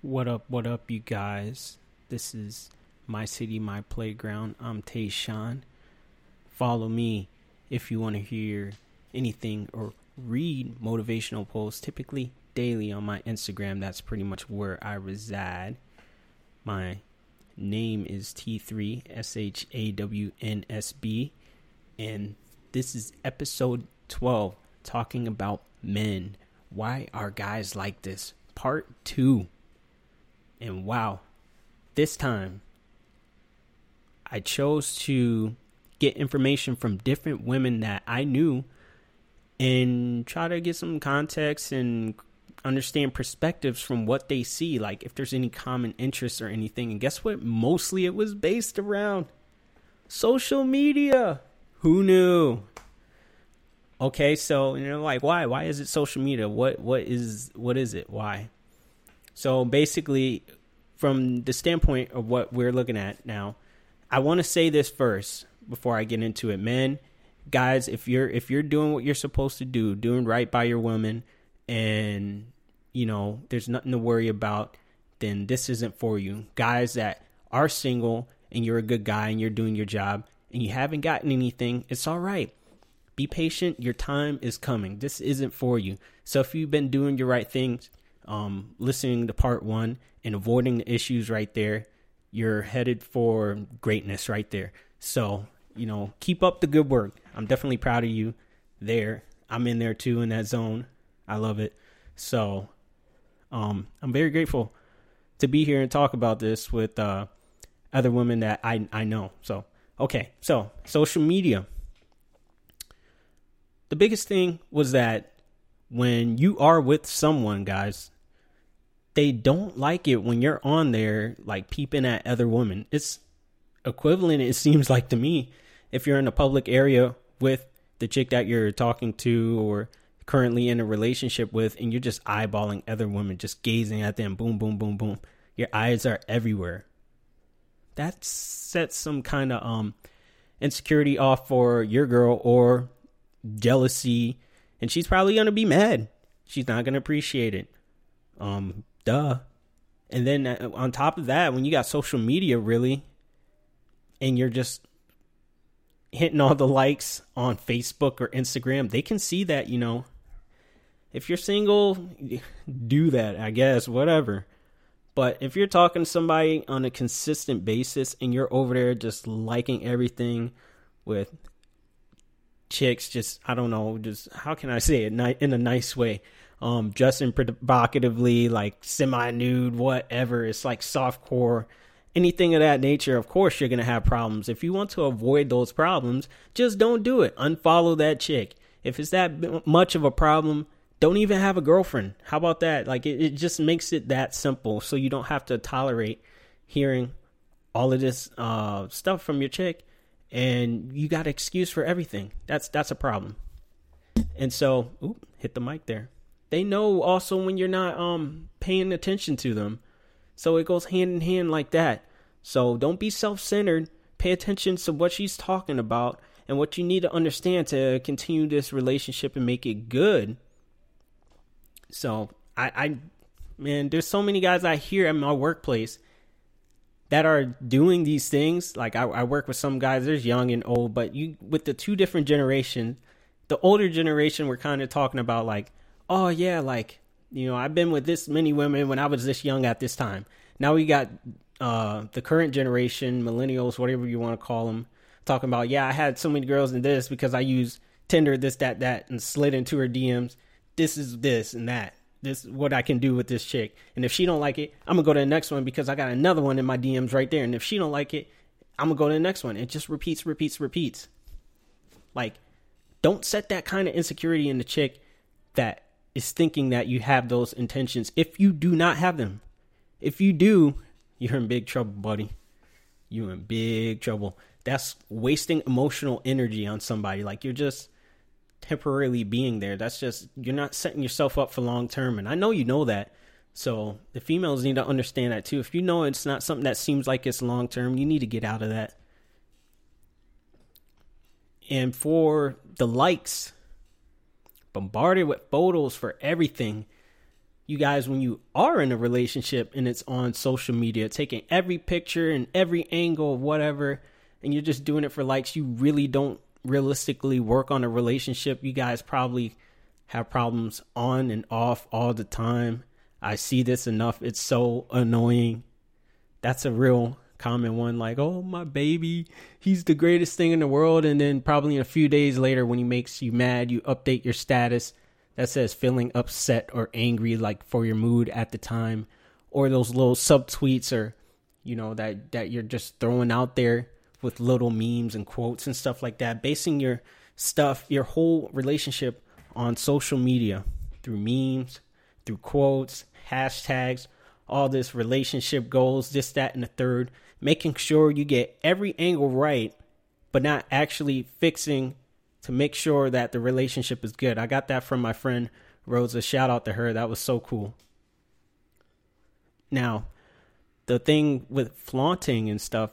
What up, what up, you guys? This is My City, My Playground. I'm Tayshawn. Follow me if you want to hear anything or read motivational posts, typically daily on my Instagram. That's pretty much where I reside. My name is T3SHAWNSB, and this is episode 12 talking about men. Why are guys like this? Part 2. And wow, this time I chose to get information from different women that I knew and try to get some context and understand perspectives from what they see, like if there's any common interests or anything. And guess what? Mostly it was based around social media. Who knew? Okay, so you know, like why? Why is it social media? What what is what is it? Why? So basically, from the standpoint of what we're looking at now, I want to say this first before I get into it. Men, guys, if you're if you're doing what you're supposed to do, doing right by your woman, and you know there's nothing to worry about, then this isn't for you. Guys that are single and you're a good guy and you're doing your job and you haven't gotten anything, it's all right. Be patient. Your time is coming. This isn't for you. So if you've been doing your right things, um, listening to part one and avoiding the issues right there, you're headed for greatness right there. So, you know, keep up the good work. I'm definitely proud of you there. I'm in there too in that zone. I love it. So, um, I'm very grateful to be here and talk about this with uh, other women that I I know. So, okay. So, social media. The biggest thing was that when you are with someone, guys, they don't like it when you're on there like peeping at other women. It's equivalent it seems like to me if you're in a public area with the chick that you're talking to or currently in a relationship with and you're just eyeballing other women, just gazing at them, boom, boom, boom, boom. Your eyes are everywhere. That sets some kind of um insecurity off for your girl or jealousy, and she's probably gonna be mad. She's not gonna appreciate it. Um, duh. And then uh, on top of that, when you got social media, really, and you're just hitting all the likes on Facebook or Instagram, they can see that, you know. If you're single, do that, I guess, whatever. But if you're talking to somebody on a consistent basis and you're over there just liking everything with chicks, just, I don't know, just, how can I say it in a nice way? Um, dressing provocatively, like semi nude, whatever. It's like soft core, anything of that nature. Of course, you're gonna have problems. If you want to avoid those problems, just don't do it. Unfollow that chick. If it's that much of a problem, don't even have a girlfriend. How about that? Like it, it just makes it that simple, so you don't have to tolerate hearing all of this uh, stuff from your chick, and you got excuse for everything. That's that's a problem. And so, oop, hit the mic there they know also when you're not um paying attention to them. So it goes hand in hand like that. So don't be self-centered. Pay attention to what she's talking about and what you need to understand to continue this relationship and make it good. So I, I man, there's so many guys I hear at my workplace that are doing these things. Like I, I work with some guys, there's young and old, but you with the two different generations, the older generation, we're kind of talking about like oh yeah, like you know, I've been with this many women when I was this young at this time. Now we got uh, the current generation, millennials, whatever you want to call them, talking about, yeah, I had so many girls in this because I used Tinder, this, that, that, and slid into her DMs. This is this and that. This is what I can do with this chick. And if she don't like it, I'm gonna go to the next one because I got another one in my DMs right there. And if she don't like it, I'm gonna go to the next one. It just repeats, repeats, repeats. Like, don't set that kind of insecurity in the chick that is thinking that you have those intentions if you do not have them. If you do, you're in big trouble, buddy. You're in big trouble. That's wasting emotional energy on somebody. Like you're just temporarily being there. That's just, you're not setting yourself up for long term. And I know you know that. So the females need to understand that too. If you know it's not something that seems like it's long term, you need to get out of that. And for the likes, bombarded with photos for everything. you guys when you are in a relationship and it's on social media, taking every picture and every angle of whatever, and you're just doing it for likes, you really don't realistically work on a relationship. You guys probably have problems on and off all the time. I see this enough. It's so annoying. That's a real common one like, "Oh, my baby, he's the greatest thing in the world." And then probably a few days later when he makes you mad, you update your status that says feeling upset or angry like for your mood at the time or those little subtweets or you know that that you're just throwing out there with little memes and quotes and stuff like that basing your stuff your whole relationship on social media through memes through quotes hashtags all this relationship goals this that and the third making sure you get every angle right but not actually fixing to make sure that the relationship is good. I got that from my friend Rosa. Shout out to her. That was so cool. Now, the thing with flaunting and stuff,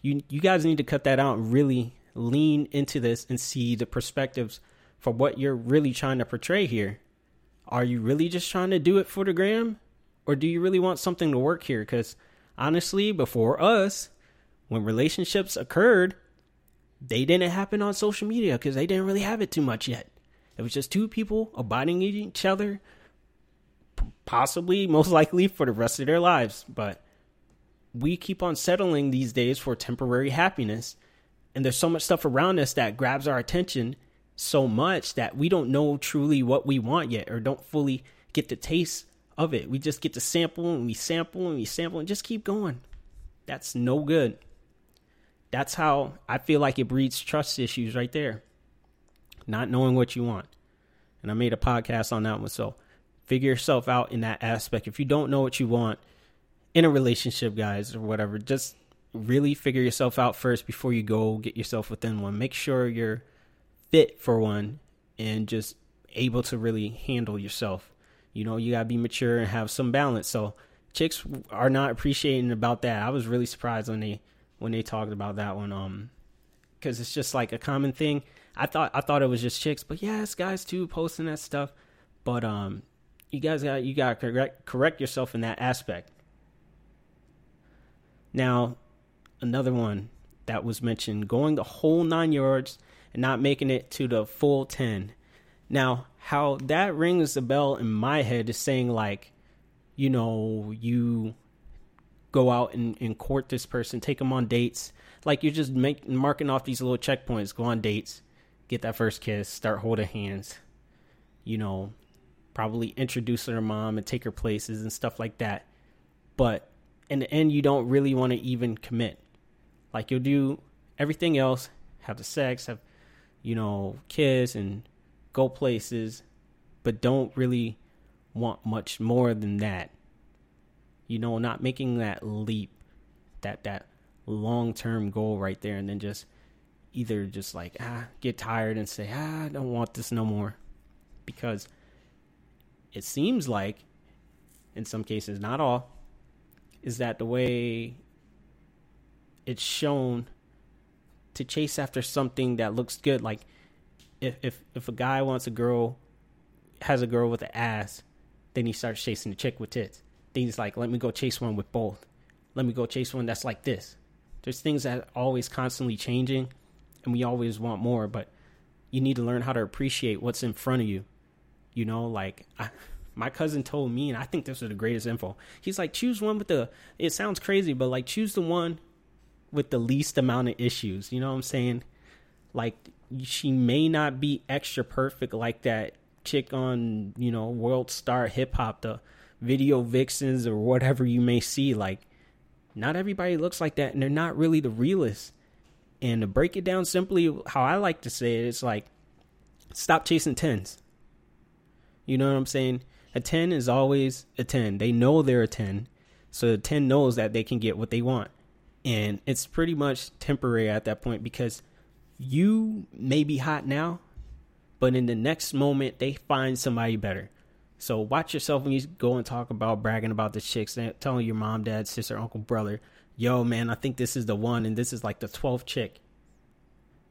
you you guys need to cut that out and really lean into this and see the perspectives for what you're really trying to portray here. Are you really just trying to do it for the gram? Or do you really want something to work here? Because honestly, before us, when relationships occurred, they didn't happen on social media because they didn't really have it too much yet. It was just two people abiding each other, possibly, most likely, for the rest of their lives. But we keep on settling these days for temporary happiness. And there's so much stuff around us that grabs our attention so much that we don't know truly what we want yet or don't fully get the taste of it. We just get to sample and we sample and we sample and just keep going. That's no good that's how I feel like it breeds trust issues right there. Not knowing what you want. And I made a podcast on that one. So figure yourself out in that aspect. If you don't know what you want in a relationship, guys, or whatever, just really figure yourself out first before you go get yourself within one. Make sure you're fit for one and just able to really handle yourself. You know, you gotta be mature and have some balance. So chicks are not appreciating about that. I was really surprised when they when they talked about that one. Um, because it's just like a common thing. I thought I thought it was just chicks, but yes, guys too posting that stuff. But um, you guys got you got to correct correct yourself in that aspect. Now, another one that was mentioned: going the whole nine yards and not making it to the full ten. Now, how that rings a bell in my head is saying like, you know, you go out and, and court this person, take them on dates. Like you're just make, marking off these little checkpoints. Go on dates, get that first kiss, start holding hands. You know, probably introduce her mom and take her places and stuff like that. But in the end, you don't really want to even commit. Like you'll do everything else, have the sex, have you know, kiss and go places, but don't really want much more than that. You know, not making that leap, that that long term goal right there, and then just either just like ah get tired and say ah I don't want this no more, because it seems like, in some cases, not all, is that the way it's shown to chase after something that looks good, like if if if a guy wants a girl has a girl with an ass, then he starts chasing the chick with tits things like let me go chase one with both. Let me go chase one that's like this. There's things that are always constantly changing and we always want more, but you need to learn how to appreciate what's in front of you. You know, like I, my cousin told me, and I think this was the greatest info. He's like, choose one with the. It sounds crazy, but like choose the one with the least amount of issues. You know what I'm saying? Like she may not be extra perfect like that chick on you know World Star Hip Hop, the video vixens or whatever you may see. Like, not everybody looks like that, and they're not really the realest. And to break it down simply, how I like to say it, it's like, stop chasing tens. You know what I'm saying? A 10 is always a 10. They know they're a 10. So the 10 knows that they can get what they want. And it's pretty much temporary at that point because you may be hot now, but in the next moment, they find somebody better. So watch yourself when you go and talk about bragging about the chicks, and telling your mom, dad, sister, uncle, brother, yo, man, I think this is the one, and this is like the 12th chick.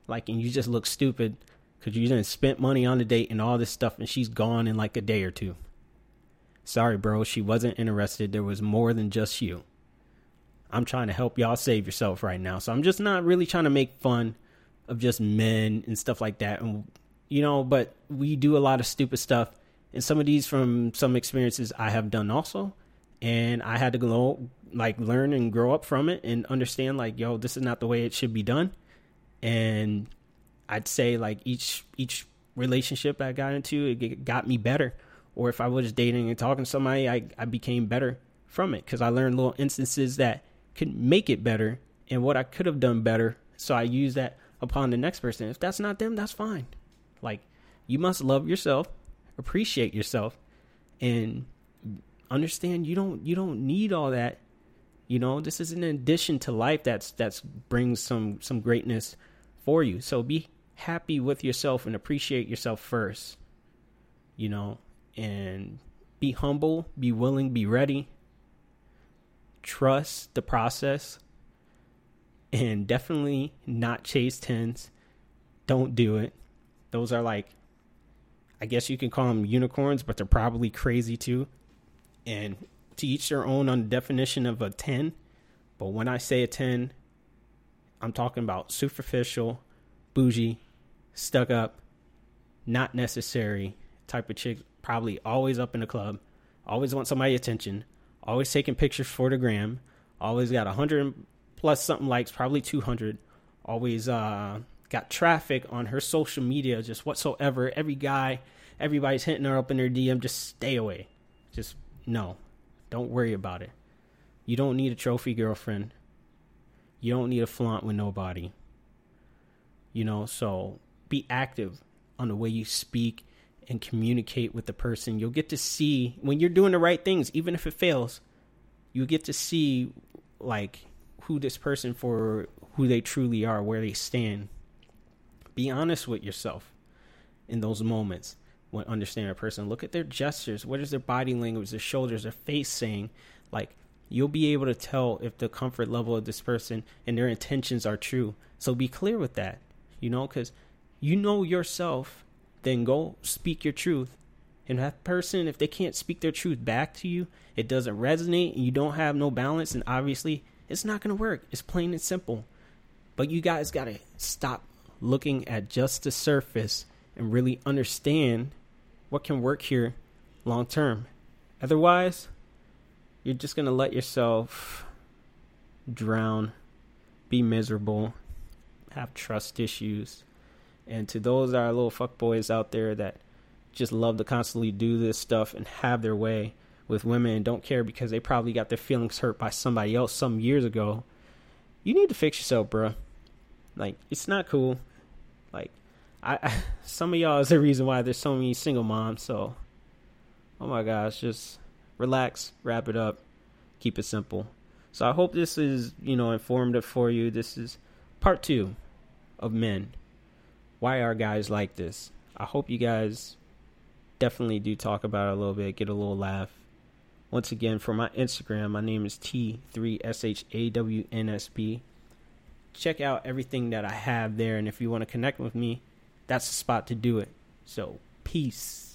Like, and you just look stupid because you didn't spent money on the date and all this stuff, and she's gone in like a day or two. Sorry, bro, she wasn't interested. There was more than just you. I'm trying to help y'all save yourself right now. So I'm just not really trying to make fun of just men and stuff like that. And, you know, but we do a lot of stupid stuff. And some of these from some experiences I have done also. And I had to go, like, learn and grow up from it and understand, like, yo, this is not the way it should be done. And I'd say, like, each, each relationship I got into, it got me better. Or if I was dating and talking to somebody, I, I became better from it because I learned little instances that could make it better and what I could have done better. So I use that upon the next person. If that's not them, that's fine. Like you must love yourself, appreciate yourself, and understand you don't you don't need all that. You know, this is an addition to life that's that's brings some some greatness for you. So be happy with yourself and appreciate yourself first. You know, and be humble, be willing, be ready. Trust the process and definitely not chase tens. Don't do it. Those are like, I guess you can call them unicorns, but they're probably crazy too. And to each their own on the definition of a 10. But when I say a 10, I'm talking about superficial, bougie, stuck up, not necessary type of chick. Probably always up in the club, always want somebody attention, always taking pictures for the gram, always got a hundred plus something likes, probably two hundred. Always uh, got traffic on her social media, just whatsoever. Every guy, everybody's hitting her up in their DM. Just stay away. Just no, don't worry about it. You don't need a trophy girlfriend. You don't need a flaunt with nobody. You know, so be active on the way you speak and communicate with the person. You'll get to see when you're doing the right things, even if it fails, you get to see like who this person for who they truly are, where they stand. Be honest with yourself in those moments when understanding a person. Look at their gestures. What is their body language, their shoulders, their face saying? Like you'll be able to tell if the comfort level of this person and their intentions are true. So be clear with that, you know, because you know yourself, then go speak your truth. And that person, if they can't speak their truth back to you, it doesn't resonate, and you don't have no balance, and obviously it's not going to work. It's plain and simple. But you guys got to stop looking at just the surface and really understand what can work here long term. Otherwise, you're just going to let yourself drown, be miserable, have trust issues, and to those that are little fuckboys out there that just love to constantly do this stuff and have their way with women and don't care because they probably got their feelings hurt by somebody else some years ago, you need to fix yourself, bro. Like, it's not cool. Like, I, I some of y'all is the reason why there's so many single moms. So, oh my gosh, just relax, wrap it up, keep it simple. So I hope this is, you know, informative for you. This is part two of men why are guys like this? I hope you guys definitely do talk about it a little bit, get a little laugh. Once again, for my Instagram, my name is T3SHAWNSB. Check out everything that I have there, and if you want to connect with me, that's the spot to do it. So, peace.